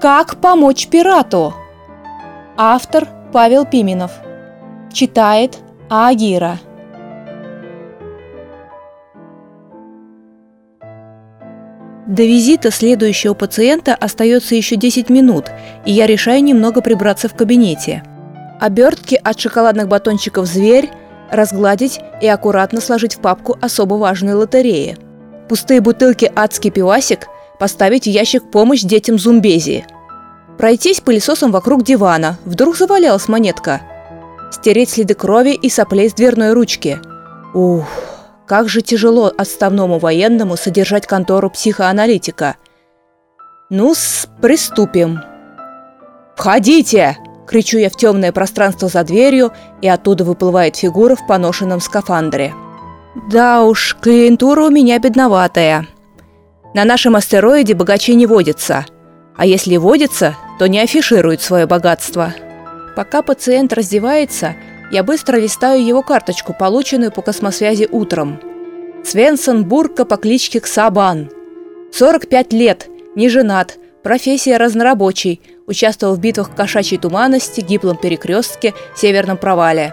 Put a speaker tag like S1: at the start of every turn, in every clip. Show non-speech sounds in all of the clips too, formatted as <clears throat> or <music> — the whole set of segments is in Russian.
S1: Как помочь пирату? Автор Павел Пименов. Читает Агира. До визита следующего пациента остается еще 10 минут, и я решаю немного прибраться в кабинете. Обертки от шоколадных батончиков «Зверь» разгладить и аккуратно сложить в папку особо важные лотереи. Пустые бутылки «Адский пивасик» поставить ящик «Помощь детям Зумбези». Пройтись пылесосом вокруг дивана, вдруг завалялась монетка. Стереть следы крови и соплей с дверной ручки. Ух, как же тяжело отставному военному содержать контору психоаналитика. ну приступим. «Входите!» – кричу я в темное пространство за дверью, и оттуда выплывает фигура в поношенном скафандре. Да уж, клиентура у меня бедноватая. На нашем астероиде богачей не водится. А если водится, то не афиширует свое богатство. Пока пациент раздевается, я быстро листаю его карточку, полученную по космосвязи утром. Свенсон Бурка по кличке Ксабан. 45 лет, не женат, профессия разнорабочий, участвовал в битвах Кошачьей Туманности, Гиблом Перекрестке, Северном Провале.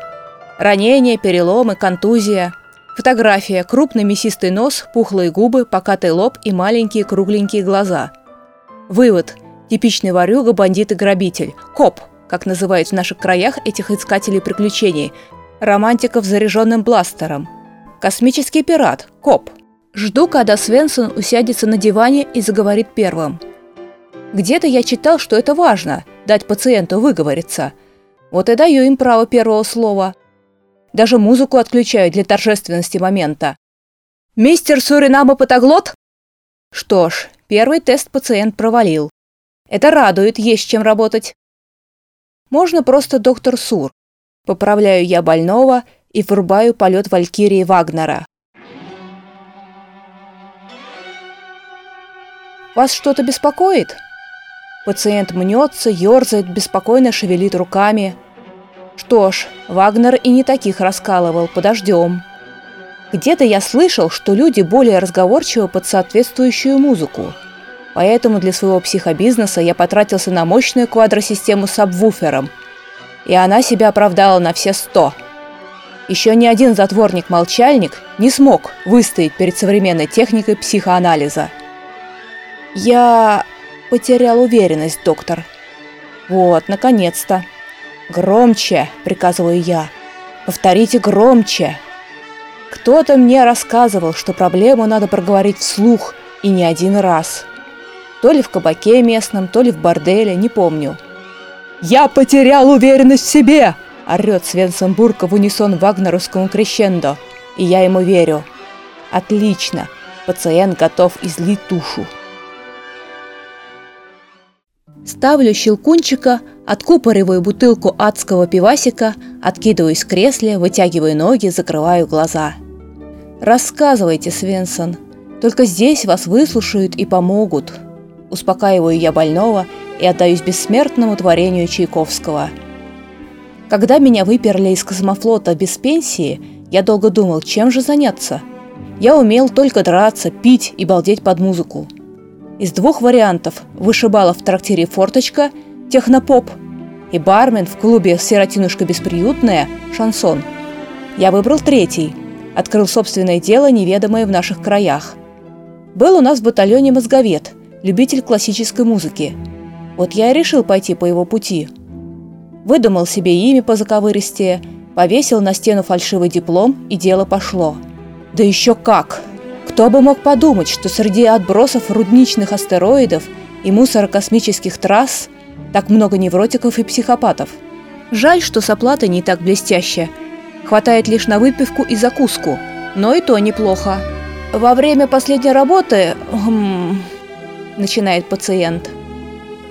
S1: Ранения, переломы, контузия. Фотография. Крупный мясистый нос, пухлые губы, покатый лоб и маленькие кругленькие глаза. Вывод. Типичный ворюга, бандит и грабитель. Коп – как называют в наших краях этих искателей приключений, романтиков с заряженным бластером. Космический пират, коп. Жду, когда Свенсон усядется на диване и заговорит первым. Где-то я читал, что это важно – дать пациенту выговориться. Вот и даю им право первого слова. Даже музыку отключаю для торжественности момента. «Мистер Суринама Патаглот?» Что ж, первый тест пациент провалил. Это радует, есть чем работать. Можно просто доктор Сур. Поправляю я больного и врубаю полет Валькирии Вагнера. Вас что-то беспокоит? Пациент мнется, ерзает, беспокойно шевелит руками. Что ж, Вагнер и не таких раскалывал, подождем. Где-то я слышал, что люди более разговорчивы под соответствующую музыку – Поэтому для своего психобизнеса я потратился на мощную квадросистему с сабвуфером. И она себя оправдала на все сто. Еще ни один затворник-молчальник не смог выстоять перед современной техникой психоанализа. Я потерял уверенность, доктор. Вот, наконец-то. Громче, приказываю я. Повторите громче. Кто-то мне рассказывал, что проблему надо проговорить вслух и не один раз. То ли в кабаке местном, то ли в борделе, не помню. «Я потерял уверенность в себе!» – орет Свенсенбурга в унисон вагнеровскому крещендо. И я ему верю. Отлично. Пациент готов излить тушу. Ставлю щелкунчика, откупориваю бутылку адского пивасика, откидываюсь в кресле, вытягиваю ноги, закрываю глаза. Рассказывайте, Свенсон. Только здесь вас выслушают и помогут. Успокаиваю я больного и отдаюсь бессмертному творению Чайковского. Когда меня выперли из космофлота без пенсии, я долго думал, чем же заняться. Я умел только драться, пить и балдеть под музыку. Из двух вариантов – вышибала в трактире «Форточка», технопоп, и бармен в клубе «Сиротинушка бесприютная» – шансон. Я выбрал третий – открыл собственное дело, неведомое в наших краях. Был у нас в батальоне мозговед – любитель классической музыки. Вот я и решил пойти по его пути. Выдумал себе имя по заковыристее, повесил на стену фальшивый диплом, и дело пошло. Да еще как! Кто бы мог подумать, что среди отбросов рудничных астероидов и мусора космических трасс так много невротиков и психопатов. Жаль, что с оплатой не так блестяще. Хватает лишь на выпивку и закуску, но и то неплохо. Во время последней работы... Хм, начинает пациент.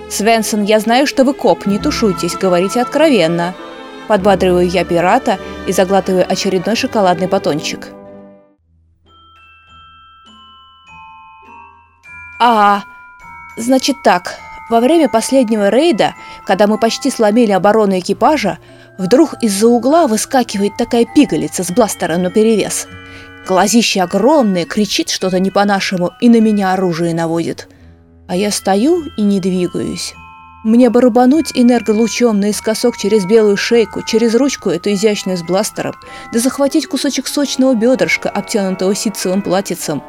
S1: «Свенсон, я знаю, что вы коп, не тушуйтесь, говорите откровенно». Подбадриваю я пирата и заглатываю очередной шоколадный батончик. «А, значит так, во время последнего рейда, когда мы почти сломили оборону экипажа, вдруг из-за угла выскакивает такая пигалица с бластером наперевес. Глазище огромное, кричит что-то не по-нашему и на меня оружие наводит – а я стою и не двигаюсь. Мне бы рубануть энерголучом наискосок через белую шейку, через ручку эту изящную с бластером, да захватить кусочек сочного бедрышка, обтянутого ситцевым платьицем.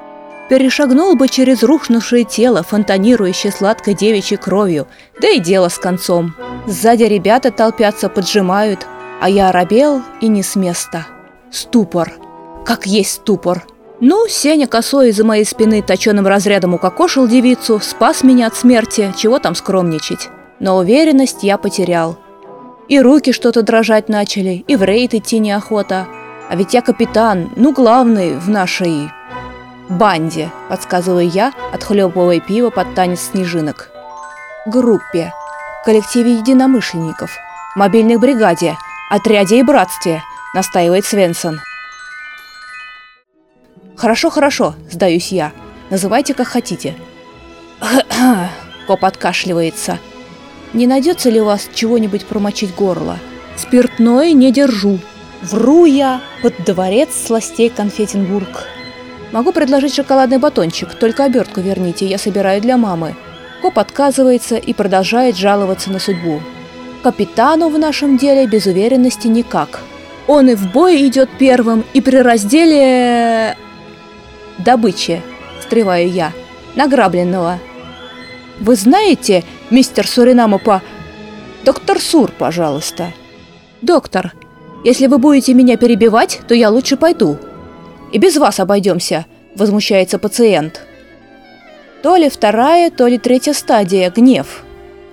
S1: Перешагнул бы через рухнувшее тело, фонтанирующее сладкой девичьей кровью, да и дело с концом. Сзади ребята толпятся, поджимают, а я оробел и не с места. Ступор. Как есть ступор. Ну, Сеня косой из-за моей спины точеным разрядом укокошил девицу, спас меня от смерти, чего там скромничать. Но уверенность я потерял. И руки что-то дрожать начали, и в рейд идти неохота. А ведь я капитан, ну главный в нашей... «Банде», — подсказываю я, отхлебывая пиво под танец снежинок. «Группе», коллективе единомышленников, мобильной бригаде, отряде и братстве, настаивает Свенсон. «Хорошо, хорошо», – сдаюсь я. «Называйте, как хотите». <clears throat> Коп откашливается. «Не найдется ли у вас чего-нибудь промочить горло?» «Спиртное не держу». Вру я под дворец сластей Конфетенбург. Могу предложить шоколадный батончик, только обертку верните, я собираю для мамы. Коп отказывается и продолжает жаловаться на судьбу. Капитану в нашем деле без уверенности никак. Он и в бой идет первым, и при разделе добычи, встреваю я, награбленного. Вы знаете, мистер Суринама по... Доктор Сур, пожалуйста. Доктор, если вы будете меня перебивать, то я лучше пойду. И без вас обойдемся, возмущается пациент. То ли вторая, то ли третья стадия – гнев.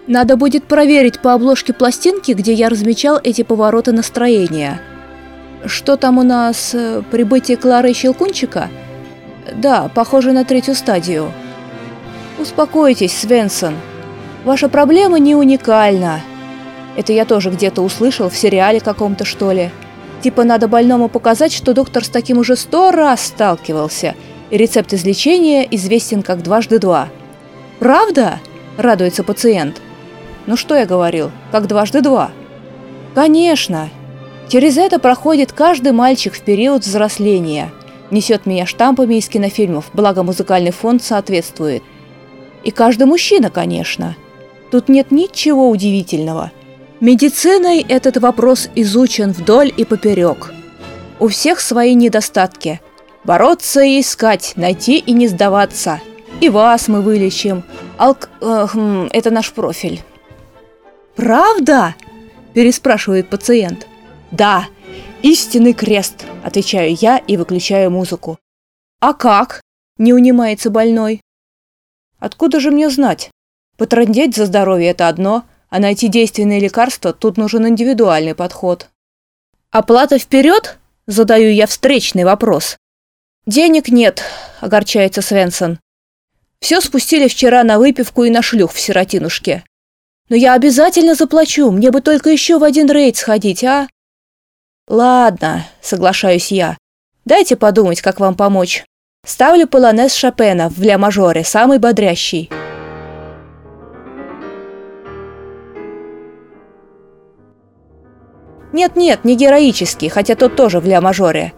S1: Надо будет проверить по обложке пластинки, где я размечал эти повороты настроения. Что там у нас? Э, прибытие Клары и Щелкунчика – да, похоже на третью стадию. Успокойтесь, Свенсон. Ваша проблема не уникальна. Это я тоже где-то услышал, в сериале каком-то, что ли. Типа надо больному показать, что доктор с таким уже сто раз сталкивался, и рецепт излечения известен как дважды два. «Правда?» – радуется пациент. «Ну что я говорил, как дважды два?» «Конечно! Через это проходит каждый мальчик в период взросления – несет меня штампами из кинофильмов, благо музыкальный фонд соответствует. И каждый мужчина, конечно. Тут нет ничего удивительного. Медициной этот вопрос изучен вдоль и поперек. У всех свои недостатки. Бороться и искать, найти и не сдаваться. И вас мы вылечим. Алк... Э, хм, это наш профиль. «Правда?» – переспрашивает пациент. «Да, «Истинный крест», – отвечаю я и выключаю музыку. «А как?» – не унимается больной. «Откуда же мне знать? Потрандеть за здоровье – это одно, а найти действенные лекарства тут нужен индивидуальный подход». «Оплата вперед?» – задаю я встречный вопрос. «Денег нет», – огорчается Свенсон. «Все спустили вчера на выпивку и на шлюх в сиротинушке. Но я обязательно заплачу, мне бы только еще в один рейд сходить, а?» «Ладно», — соглашаюсь я. «Дайте подумать, как вам помочь. Ставлю полонез Шопена в ля-мажоре, самый бодрящий». Нет-нет, не героический, хотя тот тоже в ля-мажоре.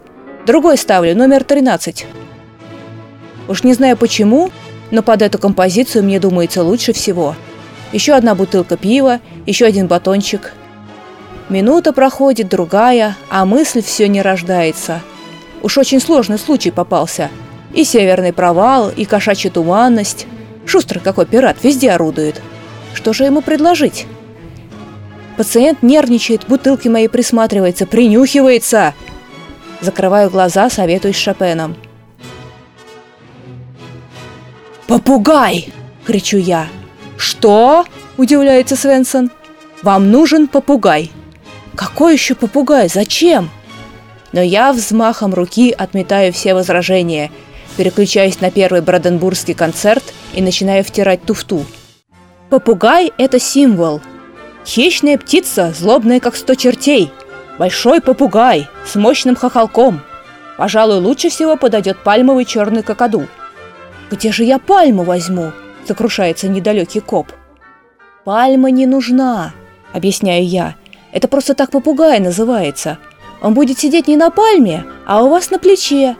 S1: Другой ставлю, номер 13. Уж не знаю почему, но под эту композицию мне думается лучше всего. Еще одна бутылка пива, еще один батончик – Минута проходит, другая, а мысль все не рождается. Уж очень сложный случай попался. И северный провал, и кошачья туманность. Шустрый какой пират, везде орудует. Что же ему предложить? Пациент нервничает, бутылки мои присматривается, принюхивается. Закрываю глаза, советуюсь с Шопеном. «Попугай!» – кричу я. «Что?» – удивляется Свенсон. «Вам нужен попугай!» Какой еще попугай? Зачем? Но я взмахом руки отметаю все возражения, переключаюсь на первый броденбургский концерт и начинаю втирать туфту. Попугай – это символ. Хищная птица, злобная как сто чертей. Большой попугай с мощным хохолком. Пожалуй, лучше всего подойдет пальмовый черный кокоду. «Где же я пальму возьму?» – сокрушается недалекий коп. «Пальма не нужна», – объясняю я – это просто так попугай называется. Он будет сидеть не на пальме, а у вас на плече.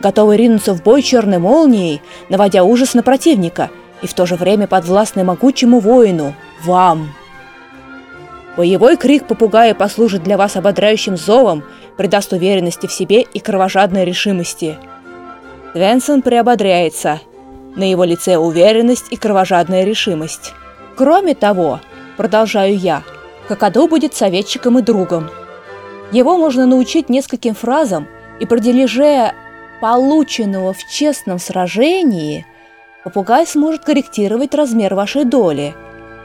S1: Готовый ринуться в бой черной молнией, наводя ужас на противника. и в то же время подвластны могучему воину, вам. Боевой крик попугая послужит для вас ободряющим зовом, придаст уверенности в себе и кровожадной решимости. Свенсон приободряется. На его лице уверенность и кровожадная решимость. Кроме того, продолжаю я, Какаду будет советчиком и другом. Его можно научить нескольким фразам, и при дележе полученного в честном сражении – Попугай сможет корректировать размер вашей доли.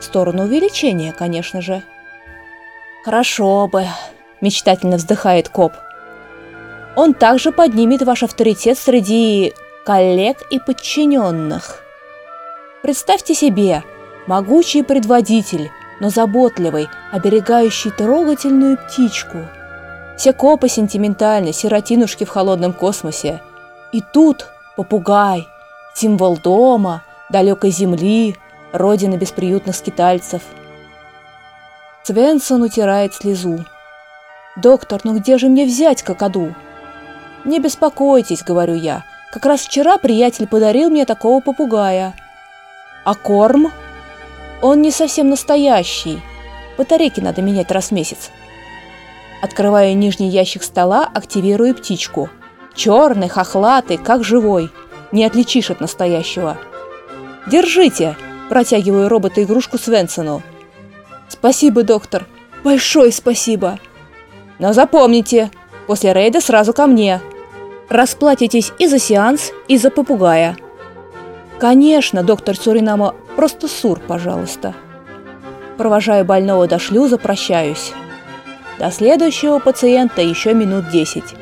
S1: В сторону увеличения, конечно же. «Хорошо бы», – мечтательно вздыхает коп. «Он также поднимет ваш авторитет среди коллег и подчиненных. Представьте себе, могучий предводитель, но заботливый, оберегающий трогательную птичку. Все копы сентиментальны, сиротинушки в холодном космосе. И тут попугай, символ дома, далекой земли, родины бесприютных скитальцев. Свенсон утирает слезу. «Доктор, ну где же мне взять какаду?» «Не беспокойтесь», — говорю я. «Как раз вчера приятель подарил мне такого попугая». «А корм?» «Он не совсем настоящий. Батарейки надо менять раз в месяц». Открываю нижний ящик стола, активирую птичку. Черный, хохлатый, как живой не отличишь от настоящего. «Держите!» – протягиваю робота-игрушку Свенсону. «Спасибо, доктор! Большое спасибо!» «Но запомните, после рейда сразу ко мне. Расплатитесь и за сеанс, и за попугая». «Конечно, доктор Суринамо, просто сур, пожалуйста». Провожаю больного до шлюза, прощаюсь. До следующего пациента еще минут десять.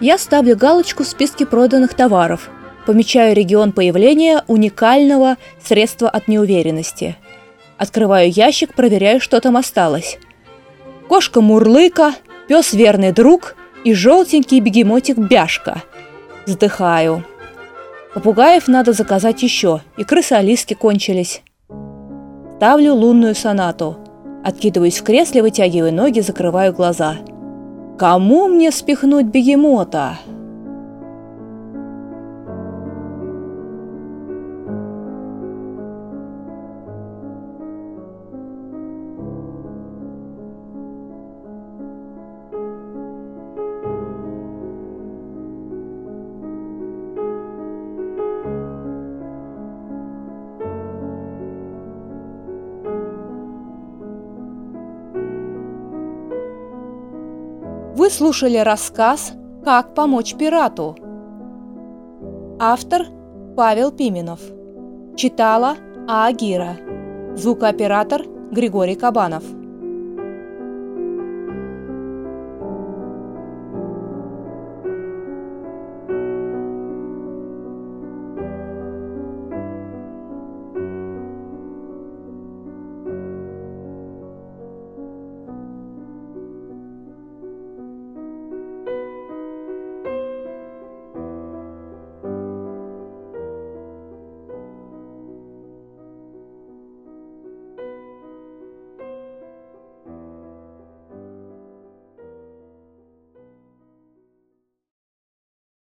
S1: Я ставлю галочку в списке проданных товаров – Помечаю регион появления уникального средства от неуверенности. Открываю ящик, проверяю, что там осталось. Кошка Мурлыка, пес верный друг и желтенький бегемотик Бяшка. Вздыхаю. Попугаев надо заказать еще, и крысы Алиски кончились. Ставлю лунную сонату. Откидываюсь в кресле, вытягиваю ноги, закрываю глаза. Кому мне спихнуть бегемота? Вы слушали рассказ «Как помочь пирату». Автор Павел Пименов. Читала Аагира. Звукооператор Григорий Кабанов.